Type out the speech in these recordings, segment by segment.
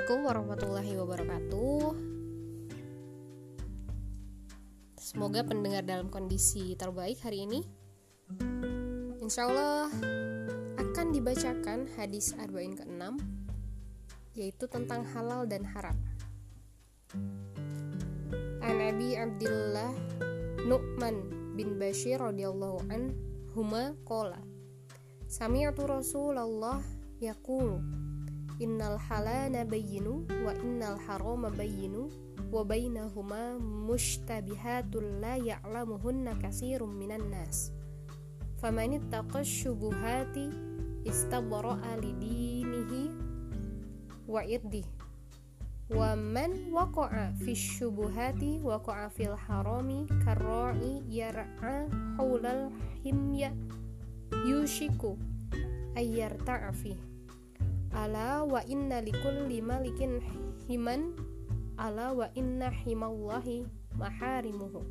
Assalamualaikum warahmatullahi wabarakatuh. Semoga pendengar dalam kondisi terbaik hari ini. Insya Allah akan dibacakan hadis arba'in ke-6 yaitu tentang halal dan haram. An Abi Abdullah Nu'man bin Bashir radhiyallahu an huma qala Sami'tu Rasulullah yaqulu innal halana bayyinu wa innal harama bayyinu wa bainahuma mushtabihatul la ya'lamuhunna katsirun minan nas. Faman ittaqa syubuhati istabra'a lidinihi wa irdih wa man waqa'a fi syubuhati waqa'a fil harami karra'i yar'a haulal himya yushiku ayyarta'a fihi ala wa inna likulli malikin himan. Ala wa inna himallahi maharimuhu.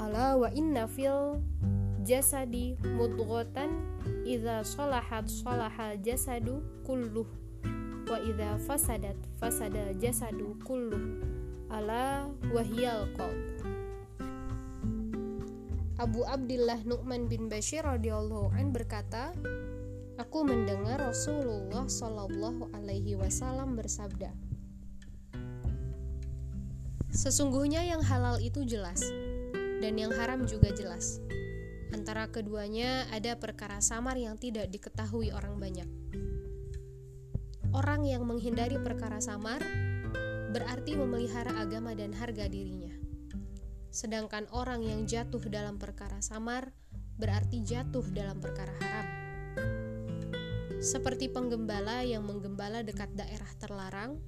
Ala wa inna fil jasadi mudghatan. Idza salahat salahal jasadu kulluh. Wa idza fasadat fasada jasadu kulluh. Ala wahyal qalb Abu Abdullah Nu'man bin Bashir radhiyallahu an berkata Aku mendengar Rasulullah Shallallahu Alaihi Wasallam bersabda, Sesungguhnya yang halal itu jelas, dan yang haram juga jelas. Antara keduanya ada perkara samar yang tidak diketahui orang banyak. Orang yang menghindari perkara samar berarti memelihara agama dan harga dirinya. Sedangkan orang yang jatuh dalam perkara samar berarti jatuh dalam perkara haram. Seperti penggembala yang menggembala dekat daerah terlarang,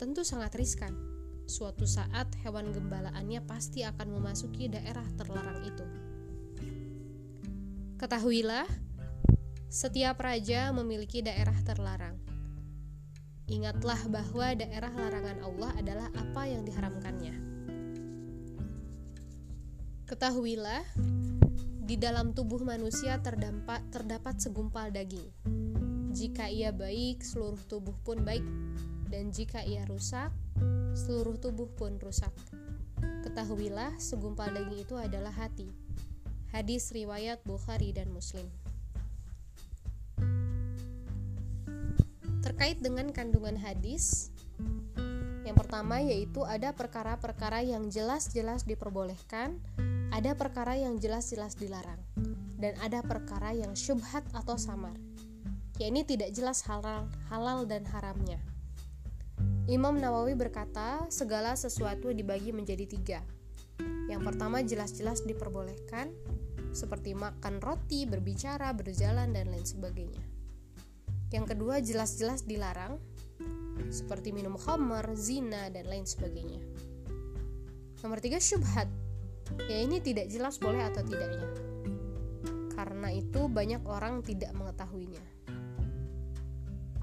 tentu sangat riskan. Suatu saat hewan gembalaannya pasti akan memasuki daerah terlarang itu. Ketahuilah, setiap raja memiliki daerah terlarang. Ingatlah bahwa daerah larangan Allah adalah apa yang diharamkannya. Ketahuilah, di dalam tubuh manusia terdapat, terdapat segumpal daging jika ia baik, seluruh tubuh pun baik, dan jika ia rusak, seluruh tubuh pun rusak. Ketahuilah, segumpal daging itu adalah hati. Hadis riwayat Bukhari dan Muslim. Terkait dengan kandungan hadis, yang pertama yaitu ada perkara-perkara yang jelas-jelas diperbolehkan, ada perkara yang jelas-jelas dilarang, dan ada perkara yang syubhat atau samar ya ini tidak jelas halal, halal dan haramnya. Imam Nawawi berkata, segala sesuatu dibagi menjadi tiga. Yang pertama jelas-jelas diperbolehkan, seperti makan roti, berbicara, berjalan, dan lain sebagainya. Yang kedua jelas-jelas dilarang, seperti minum khamar, zina, dan lain sebagainya. Nomor tiga syubhat, ya ini tidak jelas boleh atau tidaknya. Karena itu banyak orang tidak mengetahuinya.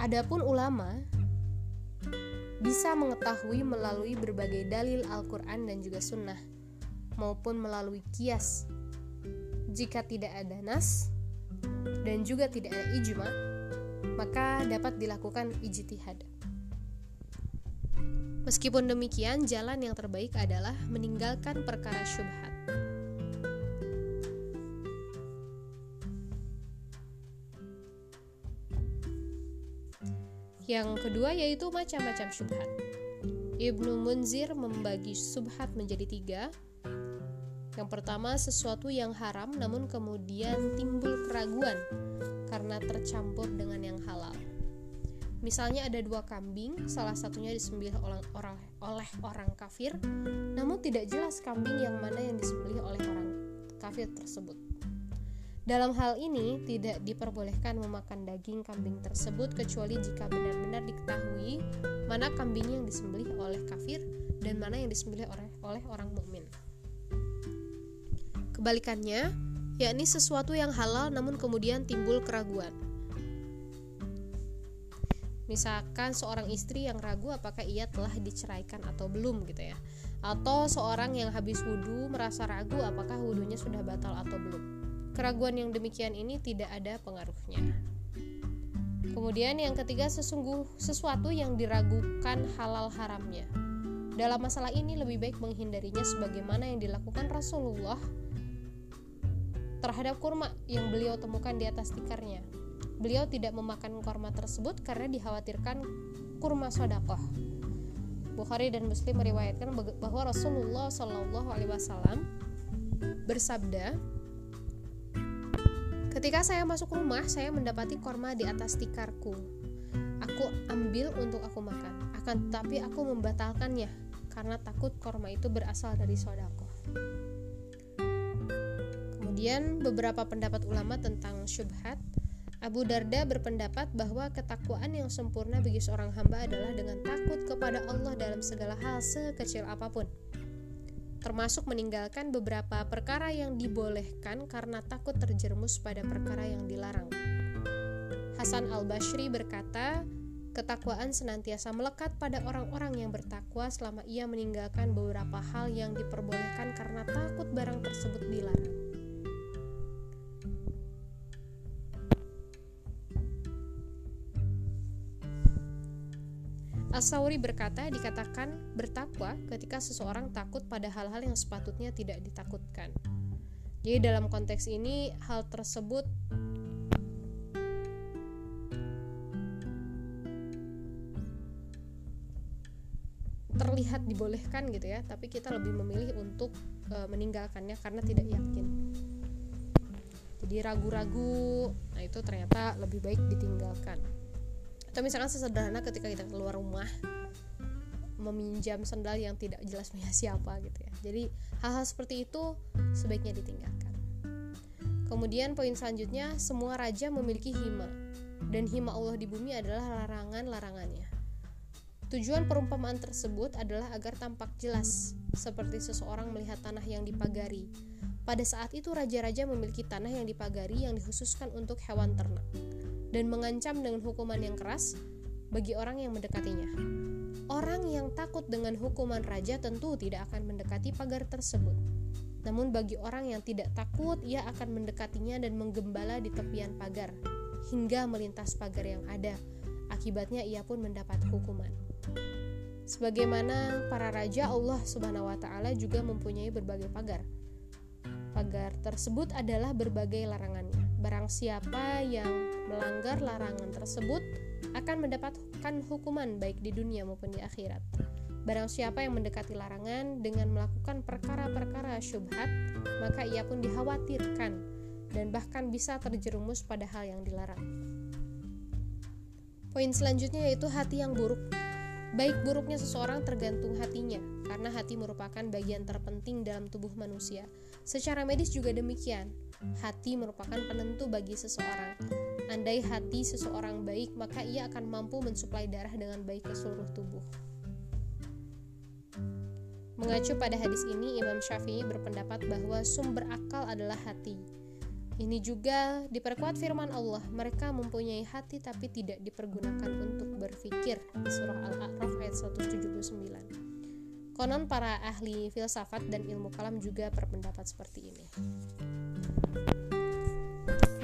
Adapun ulama bisa mengetahui melalui berbagai dalil Al-Quran dan juga sunnah maupun melalui kias jika tidak ada nas dan juga tidak ada ijma maka dapat dilakukan ijtihad Meskipun demikian, jalan yang terbaik adalah meninggalkan perkara syubhat. Yang kedua yaitu macam-macam syubhat. Ibnu Munzir membagi syubhat menjadi tiga. Yang pertama sesuatu yang haram namun kemudian timbul keraguan karena tercampur dengan yang halal. Misalnya ada dua kambing, salah satunya disembelih oleh orang kafir, namun tidak jelas kambing yang mana yang disembelih oleh orang kafir tersebut. Dalam hal ini, tidak diperbolehkan memakan daging kambing tersebut kecuali jika benar-benar diketahui mana kambing yang disembelih oleh kafir dan mana yang disembelih oleh, orang mukmin. Kebalikannya, yakni sesuatu yang halal namun kemudian timbul keraguan. Misalkan seorang istri yang ragu apakah ia telah diceraikan atau belum gitu ya. Atau seorang yang habis wudhu merasa ragu apakah wudhunya sudah batal atau belum Keraguan yang demikian ini tidak ada pengaruhnya. Kemudian yang ketiga sesungguh sesuatu yang diragukan halal haramnya. Dalam masalah ini lebih baik menghindarinya sebagaimana yang dilakukan Rasulullah terhadap kurma yang beliau temukan di atas tikarnya. Beliau tidak memakan kurma tersebut karena dikhawatirkan kurma sodakoh. Bukhari dan Muslim meriwayatkan bahwa Rasulullah Shallallahu Alaihi Wasallam bersabda, Ketika saya masuk rumah, saya mendapati korma di atas tikarku. Aku ambil untuk aku makan, akan tetapi aku membatalkannya karena takut korma itu berasal dari sodako. Kemudian beberapa pendapat ulama tentang syubhat. Abu Darda berpendapat bahwa ketakwaan yang sempurna bagi seorang hamba adalah dengan takut kepada Allah dalam segala hal sekecil apa pun termasuk meninggalkan beberapa perkara yang dibolehkan karena takut terjerumus pada perkara yang dilarang. Hasan al-Bashri berkata, ketakwaan senantiasa melekat pada orang-orang yang bertakwa selama ia meninggalkan beberapa hal yang diperbolehkan karena takut barang tersebut dilarang. As-Sawri berkata dikatakan bertakwa ketika seseorang takut pada hal-hal yang sepatutnya tidak ditakutkan. Jadi dalam konteks ini hal tersebut terlihat dibolehkan gitu ya, tapi kita lebih memilih untuk e, meninggalkannya karena tidak yakin. Jadi ragu-ragu, nah itu ternyata lebih baik ditinggalkan atau misalkan sesederhana ketika kita keluar rumah meminjam sendal yang tidak jelas punya siapa gitu ya. Jadi hal-hal seperti itu sebaiknya ditinggalkan. Kemudian poin selanjutnya semua raja memiliki hima. Dan hima Allah di bumi adalah larangan-larangannya. Tujuan perumpamaan tersebut adalah agar tampak jelas, seperti seseorang melihat tanah yang dipagari. Pada saat itu, raja-raja memiliki tanah yang dipagari yang dikhususkan untuk hewan ternak dan mengancam dengan hukuman yang keras bagi orang yang mendekatinya. Orang yang takut dengan hukuman raja tentu tidak akan mendekati pagar tersebut. Namun bagi orang yang tidak takut, ia akan mendekatinya dan menggembala di tepian pagar hingga melintas pagar yang ada. Akibatnya ia pun mendapat hukuman. Sebagaimana para raja Allah Subhanahu wa taala juga mempunyai berbagai pagar. Pagar tersebut adalah berbagai larangannya. Barang siapa yang melanggar larangan tersebut akan mendapatkan hukuman baik di dunia maupun di akhirat. Barang siapa yang mendekati larangan dengan melakukan perkara-perkara syubhat, maka ia pun dikhawatirkan dan bahkan bisa terjerumus pada hal yang dilarang. Poin selanjutnya yaitu hati yang buruk. Baik buruknya seseorang tergantung hatinya, karena hati merupakan bagian terpenting dalam tubuh manusia. Secara medis juga demikian. Hati merupakan penentu bagi seseorang. Andai hati seseorang baik, maka ia akan mampu mensuplai darah dengan baik ke seluruh tubuh. Mengacu pada hadis ini, Imam Syafi'i berpendapat bahwa sumber akal adalah hati. Ini juga diperkuat firman Allah, mereka mempunyai hati tapi tidak dipergunakan untuk berfikir. Surah Al-A'raf ayat 179. Konon para ahli filsafat dan ilmu kalam juga berpendapat seperti ini.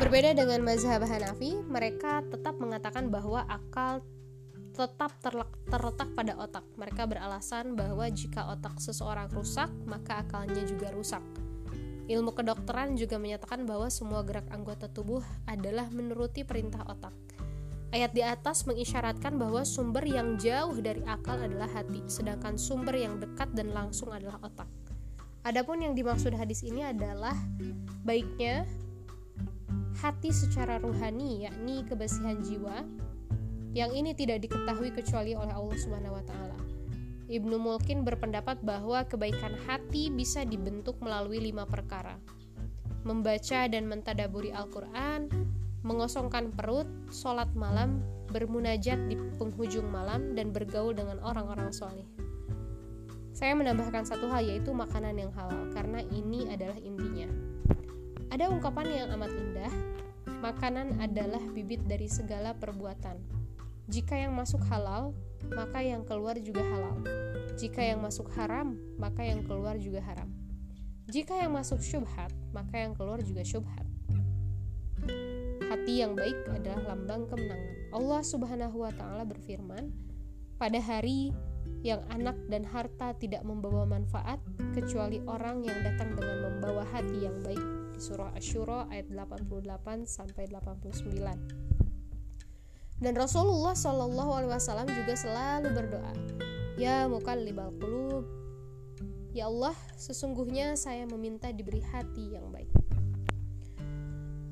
Berbeda dengan mazhab Hanafi, mereka tetap mengatakan bahwa akal tetap terletak pada otak. Mereka beralasan bahwa jika otak seseorang rusak, maka akalnya juga rusak. Ilmu kedokteran juga menyatakan bahwa semua gerak anggota tubuh adalah menuruti perintah otak. Ayat di atas mengisyaratkan bahwa sumber yang jauh dari akal adalah hati, sedangkan sumber yang dekat dan langsung adalah otak. Adapun yang dimaksud hadis ini adalah baiknya hati secara ruhani yakni kebersihan jiwa yang ini tidak diketahui kecuali oleh Allah Subhanahu wa taala. Ibnu Mulkin berpendapat bahwa kebaikan hati bisa dibentuk melalui lima perkara. Membaca dan mentadaburi Al-Quran, mengosongkan perut, sholat malam, bermunajat di penghujung malam, dan bergaul dengan orang-orang soleh. Saya menambahkan satu hal yaitu makanan yang halal, karena ini adalah intinya. Ada ungkapan yang amat indah, makanan adalah bibit dari segala perbuatan. Jika yang masuk halal, maka yang keluar juga halal. Jika yang masuk haram, maka yang keluar juga haram. Jika yang masuk syubhat, maka yang keluar juga syubhat. Hati yang baik adalah lambang kemenangan. Allah Subhanahu wa taala berfirman, "Pada hari yang anak dan harta tidak membawa manfaat kecuali orang yang datang dengan membawa hati yang baik." Di surah Asy-Syura ayat 88 sampai 89. Dan Rasulullah Shallallahu alaihi wasallam juga selalu berdoa, "Ya mukallibal qulub, Ya Allah, sesungguhnya saya meminta diberi hati yang baik.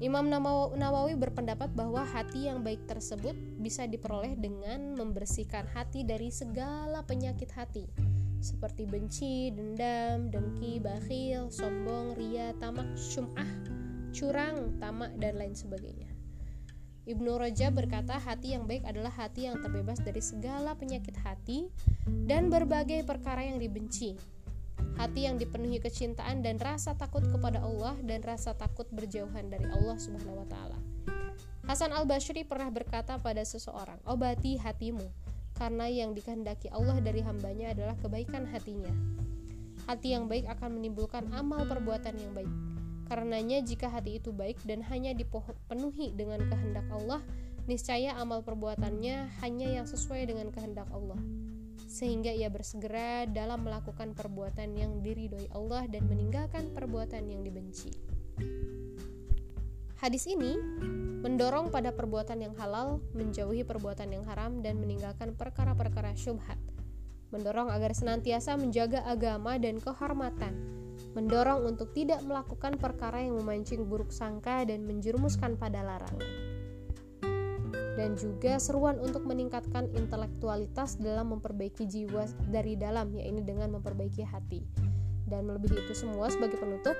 Imam Nawawi berpendapat bahwa hati yang baik tersebut bisa diperoleh dengan membersihkan hati dari segala penyakit hati seperti benci, dendam, dengki, bakhil, sombong, ria, tamak, syum'ah, curang, tamak, dan lain sebagainya. Ibnu Rajab berkata hati yang baik adalah hati yang terbebas dari segala penyakit hati dan berbagai perkara yang dibenci hati yang dipenuhi kecintaan dan rasa takut kepada Allah dan rasa takut berjauhan dari Allah Subhanahu wa taala. Hasan Al-Bashri pernah berkata pada seseorang, "Obati hatimu, karena yang dikehendaki Allah dari hambanya adalah kebaikan hatinya." Hati yang baik akan menimbulkan amal perbuatan yang baik. Karenanya jika hati itu baik dan hanya dipenuhi dengan kehendak Allah, niscaya amal perbuatannya hanya yang sesuai dengan kehendak Allah sehingga ia bersegera dalam melakukan perbuatan yang diridhoi Allah dan meninggalkan perbuatan yang dibenci. Hadis ini mendorong pada perbuatan yang halal, menjauhi perbuatan yang haram, dan meninggalkan perkara-perkara syubhat. Mendorong agar senantiasa menjaga agama dan kehormatan. Mendorong untuk tidak melakukan perkara yang memancing buruk sangka dan menjerumuskan pada larangan dan juga seruan untuk meningkatkan intelektualitas dalam memperbaiki jiwa dari dalam yaitu dengan memperbaiki hati. Dan melebihi itu semua sebagai penutup,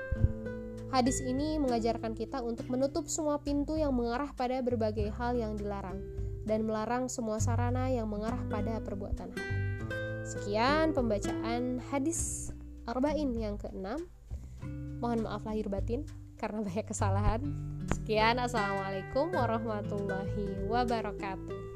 hadis ini mengajarkan kita untuk menutup semua pintu yang mengarah pada berbagai hal yang dilarang dan melarang semua sarana yang mengarah pada perbuatan haram. Sekian pembacaan hadis Arba'in yang keenam. Mohon maaf lahir batin karena banyak kesalahan. Sekian, assalamualaikum warahmatullahi wabarakatuh.